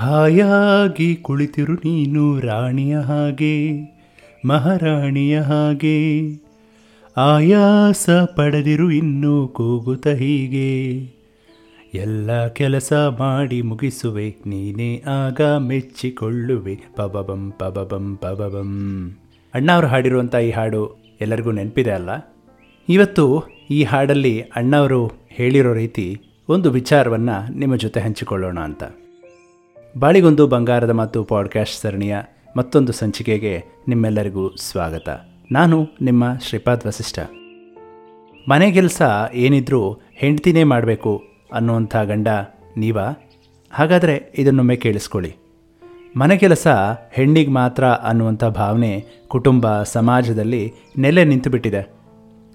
ಹಾಯಾಗಿ ಕುಳಿತಿರು ನೀನು ರಾಣಿಯ ಹಾಗೆ, ಮಹಾರಾಣಿಯ ಹಾಗೆ. ಆಯಾಸ ಪಡೆದಿರು ಇನ್ನೂ ಕೂಗುತ್ತ ಹೀಗೆ. ಎಲ್ಲ ಕೆಲಸ ಮಾಡಿ ಮುಗಿಸುವೆ, ನೀನೇ ಆಗ ಮೆಚ್ಚಿಕೊಳ್ಳುವೆ. ಪಬಬಂ ಪಬಬಂ ಪಬಬಂ. ಅಣ್ಣ ಅವರು ಹಾಡಿರುವಂಥ ಈ ಹಾಡು ಎಲ್ಲರಿಗೂ ನೆನಪಿದೆ ಅಲ್ಲ? ಇವತ್ತು ಈ ಹಾಡಲ್ಲಿ ಅಣ್ಣವರು ಹೇಳಿರೋ ರೀತಿ ಒಂದು ವಿಚಾರವನ್ನು ನಿಮ್ಮ ಜೊತೆ ಹಂಚಿಕೊಳ್ಳೋಣ ಅಂತ. ಬಾಳಿಗೊಂದು ಬಂಗಾರದ ಮಾತು ಪಾಡ್ಕಾಸ್ಟ್ ಸರಣಿಯ ಮತ್ತೊಂದು ಸಂಚಿಕೆಗೆ ನಿಮ್ಮೆಲ್ಲರಿಗೂ ಸ್ವಾಗತ. ನಾನು ನಿಮ್ಮ ಶ್ರೀಪಾದ್ ವಸಿಷ್ಠ. ಮನೆ ಕೆಲಸ ಏನಿದ್ರೂ ಹೆಂಡ್ತಿನೇ ಮಾಡಬೇಕು ಅನ್ನುವಂಥ ಗಂಡ ನೀವಾ? ಹಾಗಾದರೆ ಇದನ್ನೊಮ್ಮೆ ಕೇಳಿಸ್ಕೊಳ್ಳಿ. ಮನೆ ಕೆಲಸ ಹೆಣ್ಣಿಗೆ ಮಾತ್ರ ಅನ್ನುವಂಥ ಭಾವನೆ ಕುಟುಂಬ ಸಮಾಜದಲ್ಲಿ ನೆಲೆ ನಿಂತುಬಿಟ್ಟಿದೆ.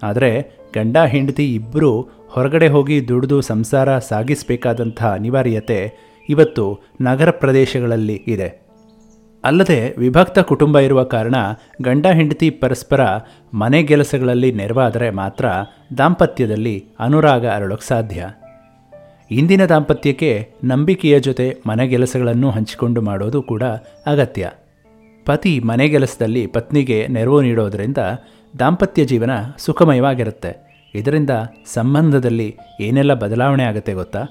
ಆದರೆ ಗಂಡ ಹೆಂಡತಿ ಇಬ್ಬರೂ ಹೊರಗಡೆ ಹೋಗಿ ದುಡಿದು ಸಂಸಾರ ಸಾಗಿಸಬೇಕಾದಂಥ ಅನಿವಾರ್ಯತೆ ಇವತ್ತು ನಗರ ಪ್ರದೇಶಗಳಲ್ಲಿ ಇದೆ. ಅಲ್ಲದೆ ವಿಭಕ್ತ ಕುಟುಂಬ ಇರುವ ಕಾರಣ ಗಂಡ ಹೆಂಡತಿ ಪರಸ್ಪರ ಮನೆ ಕೆಲಸಗಳಲ್ಲಿ ನೆರವಾದರೆ ಮಾತ್ರ ದಾಂಪತ್ಯದಲ್ಲಿ ಅನುರಾಗ ಅರಳೋಕ್ಕೆ ಸಾಧ್ಯ. ಇಂದಿನ ದಾಂಪತ್ಯಕ್ಕೆ ನಂಬಿಕೆಯ ಜೊತೆ ಮನೆಗೆಲಸಗಳನ್ನು ಹಂಚಿಕೊಂಡು ಮಾಡೋದು ಕೂಡ ಅಗತ್ಯ. ಪತಿ ಮನೆಗೆಲಸದಲ್ಲಿ ಪತ್ನಿಗೆ ನೆರವು ನೀಡೋದರಿಂದ ದಾಂಪತ್ಯ ಜೀವನ ಸುಖಮಯವಾಗಿರುತ್ತೆ. ಇದರಿಂದ ಸಂಬಂಧದಲ್ಲಿ ಏನೆಲ್ಲ ಬದಲಾವಣೆ ಆಗುತ್ತೆ ಗೊತ್ತಾ?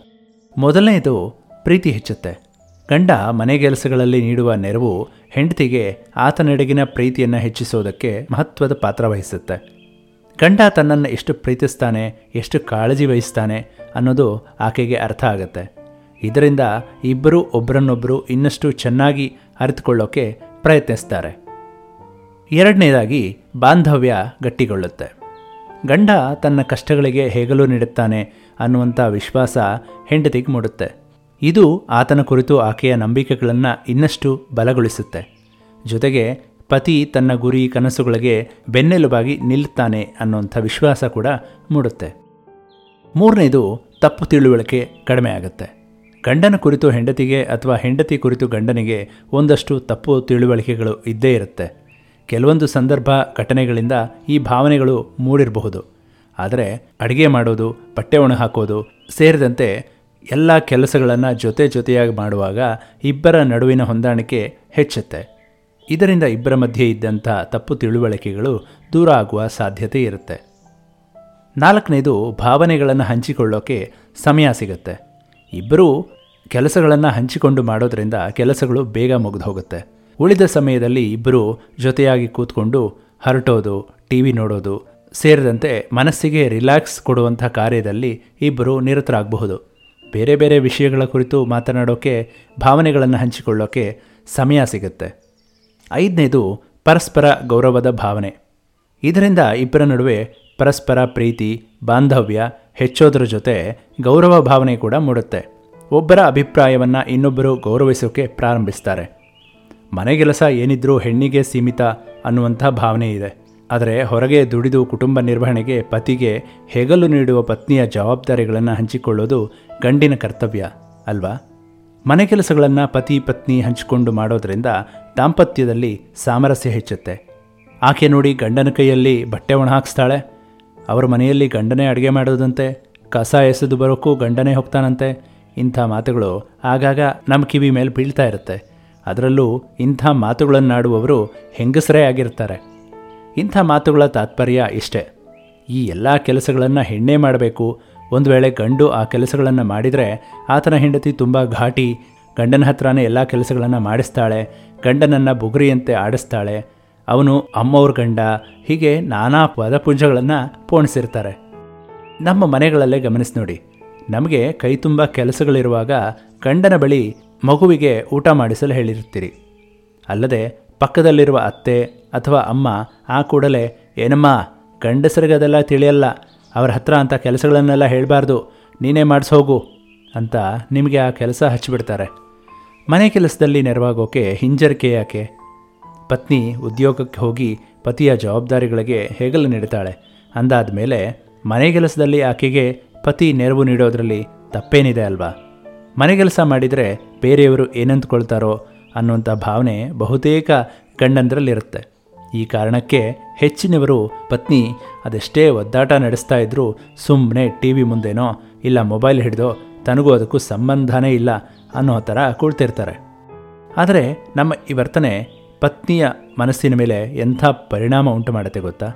ಮೊದಲನೆಯದು ಪ್ರೀತಿ ಹೆಚ್ಚುತ್ತೆ. ಗಂಡ ಮನೆಗೆಲಸಗಳಲ್ಲಿ ನೀಡುವ ನೆರವು ಹೆಂಡತಿಗೆ ಆತನೆಡೆಗಿನ ಪ್ರೀತಿಯನ್ನು ಹೆಚ್ಚಿಸೋದಕ್ಕೆ ಮಹತ್ವದ ಪಾತ್ರ ವಹಿಸುತ್ತೆ. ಗಂಡ ತನ್ನನ್ನು ಎಷ್ಟು ಪ್ರೀತಿಸ್ತಾನೆ, ಎಷ್ಟು ಕಾಳಜಿ ವಹಿಸ್ತಾನೆ ಅನ್ನೋದು ಆಕೆಗೆ ಅರ್ಥ ಆಗುತ್ತೆ. ಇದರಿಂದ ಇಬ್ಬರು ಒಬ್ಬರನ್ನೊಬ್ಬರು ಇನ್ನಷ್ಟು ಚೆನ್ನಾಗಿ ಅರಿತುಕೊಳ್ಳೋಕೆ ಪ್ರಯತ್ನಿಸ್ತಾರೆ. ಎರಡನೇದಾಗಿ ಬಾಂಧವ್ಯ ಗಟ್ಟಿಗೊಳ್ಳುತ್ತೆ. ಗಂಡ ತನ್ನ ಕಷ್ಟಗಳಿಗೆ ಹೇಗಲು ನೀಡುತ್ತಾನೆ ಅನ್ನುವಂಥ ವಿಶ್ವಾಸ ಹೆಂಡತಿಗೆ ಮೂಡುತ್ತೆ. ಇದು ಆತನ ಕುರಿತು ಆಕೆಯ ನಂಬಿಕೆಗಳನ್ನು ಇನ್ನಷ್ಟು ಬಲಗೊಳಿಸುತ್ತೆ. ಜೊತೆಗೆ ಪತಿ ತನ್ನ ಗುರಿ ಕನಸುಗಳಿಗೆ ಬೆನ್ನೆಲುಬಾಗಿ ನಿಲ್ಲುತ್ತಾನೆ ಅನ್ನುವಂಥ ವಿಶ್ವಾಸ ಕೂಡ ಮೂಡುತ್ತೆ. ಮೂರನೇದು ತಪ್ಪು ತಿಳುವಳಿಕೆ ಕಡಿಮೆ ಆಗುತ್ತೆ. ಗಂಡನ ಕುರಿತು ಹೆಂಡತಿಗೆ ಅಥವಾ ಹೆಂಡತಿ ಕುರಿತು ಗಂಡನಿಗೆ ಒಂದಷ್ಟು ತಪ್ಪು ತಿಳುವಳಿಕೆಗಳು ಇದ್ದೇ ಇರುತ್ತೆ. ಕೆಲವೊಂದು ಸಂದರ್ಭ ಘಟನೆಗಳಿಂದ ಈ ಭಾವನೆಗಳು ಮೂಡಿರಬಹುದು. ಆದರೆ ಅಡುಗೆ ಮಾಡೋದು, ಬಟ್ಟೆ ಒಣ ಹಾಕೋದು ಸೇರಿದಂತೆ ಎಲ್ಲ ಕೆಲಸಗಳನ್ನು ಜೊತೆ ಜೊತೆಯಾಗಿ ಮಾಡುವಾಗ ಇಬ್ಬರ ನಡುವಿನ ಹೊಂದಾಣಿಕೆ ಹೆಚ್ಚುತ್ತೆ. ಇದರಿಂದ ಇಬ್ಬರ ಮಧ್ಯೆ ಇದ್ದಂಥ ತಪ್ಪು ತಿಳುವಳಿಕೆಗಳು ದೂರ ಆಗುವ ಸಾಧ್ಯತೆ ಇರುತ್ತೆ. ನಾಲ್ಕನೇದು ಭಾವನೆಗಳನ್ನು ಹಂಚಿಕೊಳ್ಳೋಕೆ ಸಮಯ ಸಿಗುತ್ತೆ. ಇಬ್ಬರೂ ಕೆಲಸಗಳನ್ನು ಹಂಚಿಕೊಂಡು ಮಾಡೋದರಿಂದ ಕೆಲಸಗಳು ಬೇಗ ಮುಗಿದು ಹೋಗುತ್ತೆ. ಉಳಿದ ಸಮಯದಲ್ಲಿ ಇಬ್ಬರು ಜೊತೆಯಾಗಿ ಕೂತ್ಕೊಂಡು ಹರಟೋದು ಟಿ ವಿ ನೋಡೋದು ಸೇರಿದಂತೆ ಮನಸ್ಸಿಗೆ ರಿಲ್ಯಾಕ್ಸ್ ಕೊಡುವಂಥ ಕಾರ್ಯದಲ್ಲಿ ಇಬ್ಬರು ನಿರತರಾಗಬಹುದು. ಬೇರೆ ಬೇರೆ ವಿಷಯಗಳ ಕುರಿತು ಮಾತನಾಡೋಕ್ಕೆ ಭಾವನೆಗಳನ್ನು ಹಂಚಿಕೊಳ್ಳೋಕ್ಕೆ ಸಮಯ ಸಿಗುತ್ತೆ. ಐದನೇದು, ಪರಸ್ಪರ ಗೌರವದ ಭಾವನೆ. ಇದರಿಂದ ಇಬ್ಬರ ನಡುವೆ ಪರಸ್ಪರ ಪ್ರೀತಿ, ಬಾಂಧವ್ಯ, ಹೆಚ್ಚೋದ್ರ ಜೊತೆ ಗೌರವ ಭಾವನೆ ಕೂಡ ಮೂಡುತ್ತೆ. ಒಬ್ಬರ ಅಭಿಪ್ರಾಯವನ್ನು ಇನ್ನೊಬ್ಬರು ಗೌರವಿಸೋಕೆ ಪ್ರಾರಂಭಿಸ್ತಾರೆ. ಮನೆಗೆಲಸ ಏನಿದ್ರೂ ಹೆಣ್ಣಿಗೆ ಸೀಮಿತ ಅನ್ನುವಂಥ ಭಾವನೆ ಇದೆ. ಆದರೆ ಹೊರಗೆ ದುಡಿದು ಕುಟುಂಬ ನಿರ್ವಹಣೆಗೆ ಪತಿಗೆ ಹೆಗಲು ನೀಡುವ ಪತ್ನಿಯ ಜವಾಬ್ದಾರಿಗಳನ್ನು ಹಂಚಿಕೊಳ್ಳೋದು ಗಂಡಿನ ಕರ್ತವ್ಯ, ಅಲ್ವಾ? ಮನೆ ಕೆಲಸಗಳನ್ನು ಪತಿ ಪತ್ನಿ ಹಂಚಿಕೊಂಡು ಮಾಡೋದರಿಂದ ದಾಂಪತ್ಯದಲ್ಲಿ ಸಾಮರಸ್ಯ ಹೆಚ್ಚುತ್ತೆ. ಆಕೆ ನೋಡಿ ಗಂಡನ ಕೈಯಲ್ಲಿ ಬಟ್ಟೆ ಒಣ ಹಾಕ್ಸ್ತಾಳೆ. ಅವರ ಮನೆಯಲ್ಲಿ ಗಂಡನೇ ಅಡುಗೆ ಮಾಡೋದಂತೆ, ಕಸ ಎಸೆದು ಬರೋಕ್ಕೂ ಗಂಡನೇ ಹೋಗ್ತಾನಂತೆ. ಇಂಥ ಮಾತುಗಳು ಆಗಾಗ ನಮ್ಮ ಕಿವಿ ಮೇಲೆ ಬೀಳ್ತಾ ಇರುತ್ತೆ. ಅದರಲ್ಲೂ ಇಂಥ ಮಾತುಗಳನ್ನಾಡುವವರು ಹೆಂಗಸರೇ ಆಗಿರ್ತಾರೆ. ಇಂಥ ಮಾತುಗಳ ತಾತ್ಪರ್ಯ ಇಷ್ಟೇ. ಈ ಎಲ್ಲ ಕೆಲಸಗಳನ್ನು ಹೆಣ್ಣೇ ಮಾಡಬೇಕು. ಒಂದು ವೇಳೆ ಗಂಡು ಆ ಕೆಲಸಗಳನ್ನು ಮಾಡಿದರೆ ಆತನ ಹೆಂಡತಿ ತುಂಬ ಘಾಟಿ. ಗಂಡನ ಹತ್ರನೇ ಎಲ್ಲ ಕೆಲಸಗಳನ್ನು ಮಾಡಿಸ್ತಾಳೆ. ಗಂಡನನ್ನು ಬುಗುರಿಯಂತೆ ಆಡಿಸ್ತಾಳೆ. ಅವನು ಅಮ್ಮವ್ರ ಗಂಡ. ಹೀಗೆ ನಾನಾ ಪದಪುಂಜಗಳನ್ನು ಪೋಣಿಸಿರ್ತಾರೆ. ನಮ್ಮ ಮನೆಗಳಲ್ಲೇ ಗಮನಿಸಿ ನೋಡಿ. ನಮಗೆ ಕೈ ತುಂಬ ಕೆಲಸಗಳಿರುವಾಗ ಗಂಡನ ಬಳಿ ಮಗುವಿಗೆ ಊಟ ಮಾಡಿಸಲು ಹೇಳಿರ್ತೀರಿ ಅಲ್ಲದೆ ಪಕ್ಕದಲ್ಲಿರುವ ಅತ್ತೆ ಅಥವಾ ಅಮ್ಮ, ಆ ಕೂಡಲೇ, ಏನಮ್ಮ ಗಂಡಸರಿಗೆ ಅದೆಲ್ಲ ತಿಳಿಯಲ್ಲ, ಅವ್ರ ಹತ್ರ ಅಂಥ ಕೆಲಸಗಳನ್ನೆಲ್ಲ ಹೇಳಬಾರ್ದು, ನೀನೇ ಮಾಡಿಸೋಗು ಅಂತ ನಿಮಗೆ ಆ ಕೆಲಸ ಹಚ್ಚಿಬಿಡ್ತಾರೆ. ಮನೆ ಕೆಲಸದಲ್ಲಿ ನೆರವಾಗೋಕೆ ಹಿಂಜರಿಕೆ ಯಾಕೆ ಪತ್ನಿ ಉದ್ಯೋಗಕ್ಕೆ ಹೋಗಿ ಪತಿಯ ಜವಾಬ್ದಾರಿಗಳಿಗೆ ಹೆಗಲು ನೀಡುತ್ತಾಳೆ ಅಂದಾದ ಮೇಲೆ ಮನೆ ಕೆಲಸದಲ್ಲಿ ಆಕೆಗೆ ಪತಿ ನೆರವು ನೀಡೋದರಲ್ಲಿ ತಪ್ಪೇನಿದೆ ಅಲ್ವಾ? ಮನೆ ಕೆಲಸ ಮಾಡಿದರೆ ಬೇರೆಯವರು ಏನಂತ್ಕೊಳ್ತಾರೋ ಅನ್ನುವಂಥ ಭಾವನೆ ಬಹುತೇಕ ಗಂಡಂದ್ರಲ್ಲಿರುತ್ತೆ. ಈ ಕಾರಣಕ್ಕೆ ಹೆಚ್ಚಿನವರು ಪತ್ನಿ ಅದೆಷ್ಟೇ ಒದ್ದಾಟ ನಡೆಸ್ತಾ ಇದ್ರು ಸುಮ್ಮನೆ ಟಿ ವಿ ಮುಂದೆನೋ ಇಲ್ಲ ಮೊಬೈಲ್ ಹಿಡಿದೋ ತನಗೂ ಅದಕ್ಕೂ ಸಂಬಂಧನೇ ಇಲ್ಲ ಅನ್ನೋ ಥರ ಕುಳ್ತಿರ್ತಾರೆ. ಆದರೆ ನಮ್ಮ ಈ ವರ್ತನೆ ಪತ್ನಿಯ ಮನಸ್ಸಿನ ಮೇಲೆ ಎಂಥ ಪರಿಣಾಮ ಉಂಟು ಮಾಡುತ್ತೆ ಗೊತ್ತಾ?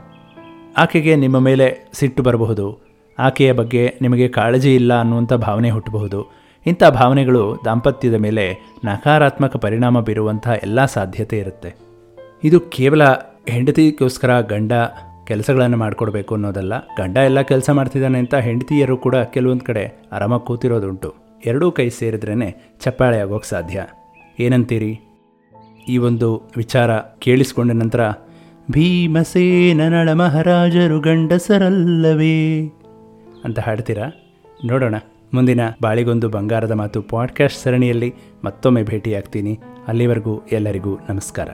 ಆಕೆಗೆ ನಿಮ್ಮ ಮೇಲೆ ಸಿಟ್ಟು ಬರಬಹುದು. ಆಕೆಯ ಬಗ್ಗೆ ನಿಮಗೆ ಕಾಳಜಿ ಇಲ್ಲ ಅನ್ನುವಂಥ ಭಾವನೆ ಹುಟ್ಟಬಹುದು. ಇಂಥ ಭಾವನೆಗಳು ದಾಂಪತ್ಯದ ಮೇಲೆ ನಕಾರಾತ್ಮಕ ಪರಿಣಾಮ ಬೀರುವಂಥ ಎಲ್ಲ ಸಾಧ್ಯತೆ ಇರುತ್ತೆ. ಇದು ಕೇವಲ ಹೆಂಡತಿಗೋಸ್ಕರ ಗಂಡ ಕೆಲಸಗಳನ್ನು ಮಾಡಿಕೊಡ್ಬೇಕು ಅನ್ನೋದಲ್ಲ, ಗಂಡ ಎಲ್ಲ ಕೆಲಸ ಮಾಡ್ತಿದ್ದಾನೆ ಅಂತ ಹೆಂಡತಿಯರು ಕೂಡ ಕೆಲವೊಂದು ಕಡೆ ಆರಾಮಾಗಿ ಕೂತಿರೋದುಂಟು. ಎರಡೂ ಕೈ ಸೇರಿದ್ರೇ ಚಪ್ಪಾಳೆ ಆಗೋಕ್ಕೆ ಸಾಧ್ಯ. ಏನಂತೀರಿ? ಈ ಒಂದು ವಿಚಾರ ಕೇಳಿಸ್ಕೊಂಡ ನಂತರ, ಭೀಮಸೇನ ನಳ ಮಹಾರಾಜರು ಗಂಡಸರಲ್ಲವೇ? ಅಂತ ಹಾಡ್ತೀರಾ? ನೋಡೋಣ. ಮುಂದಿನ ಬಾಳಿಗೊಂದು ಬಂಗಾರದ ಮಾತು ಪಾಡ್ಕಾಸ್ಟ್ ಸರಣಿಯಲ್ಲಿ ಮತ್ತೊಮ್ಮೆ ಭೇಟಿಯಾಗ್ತೀನಿ. ಅಲ್ಲಿವರೆಗೂ ಎಲ್ಲರಿಗೂ ನಮಸ್ಕಾರ.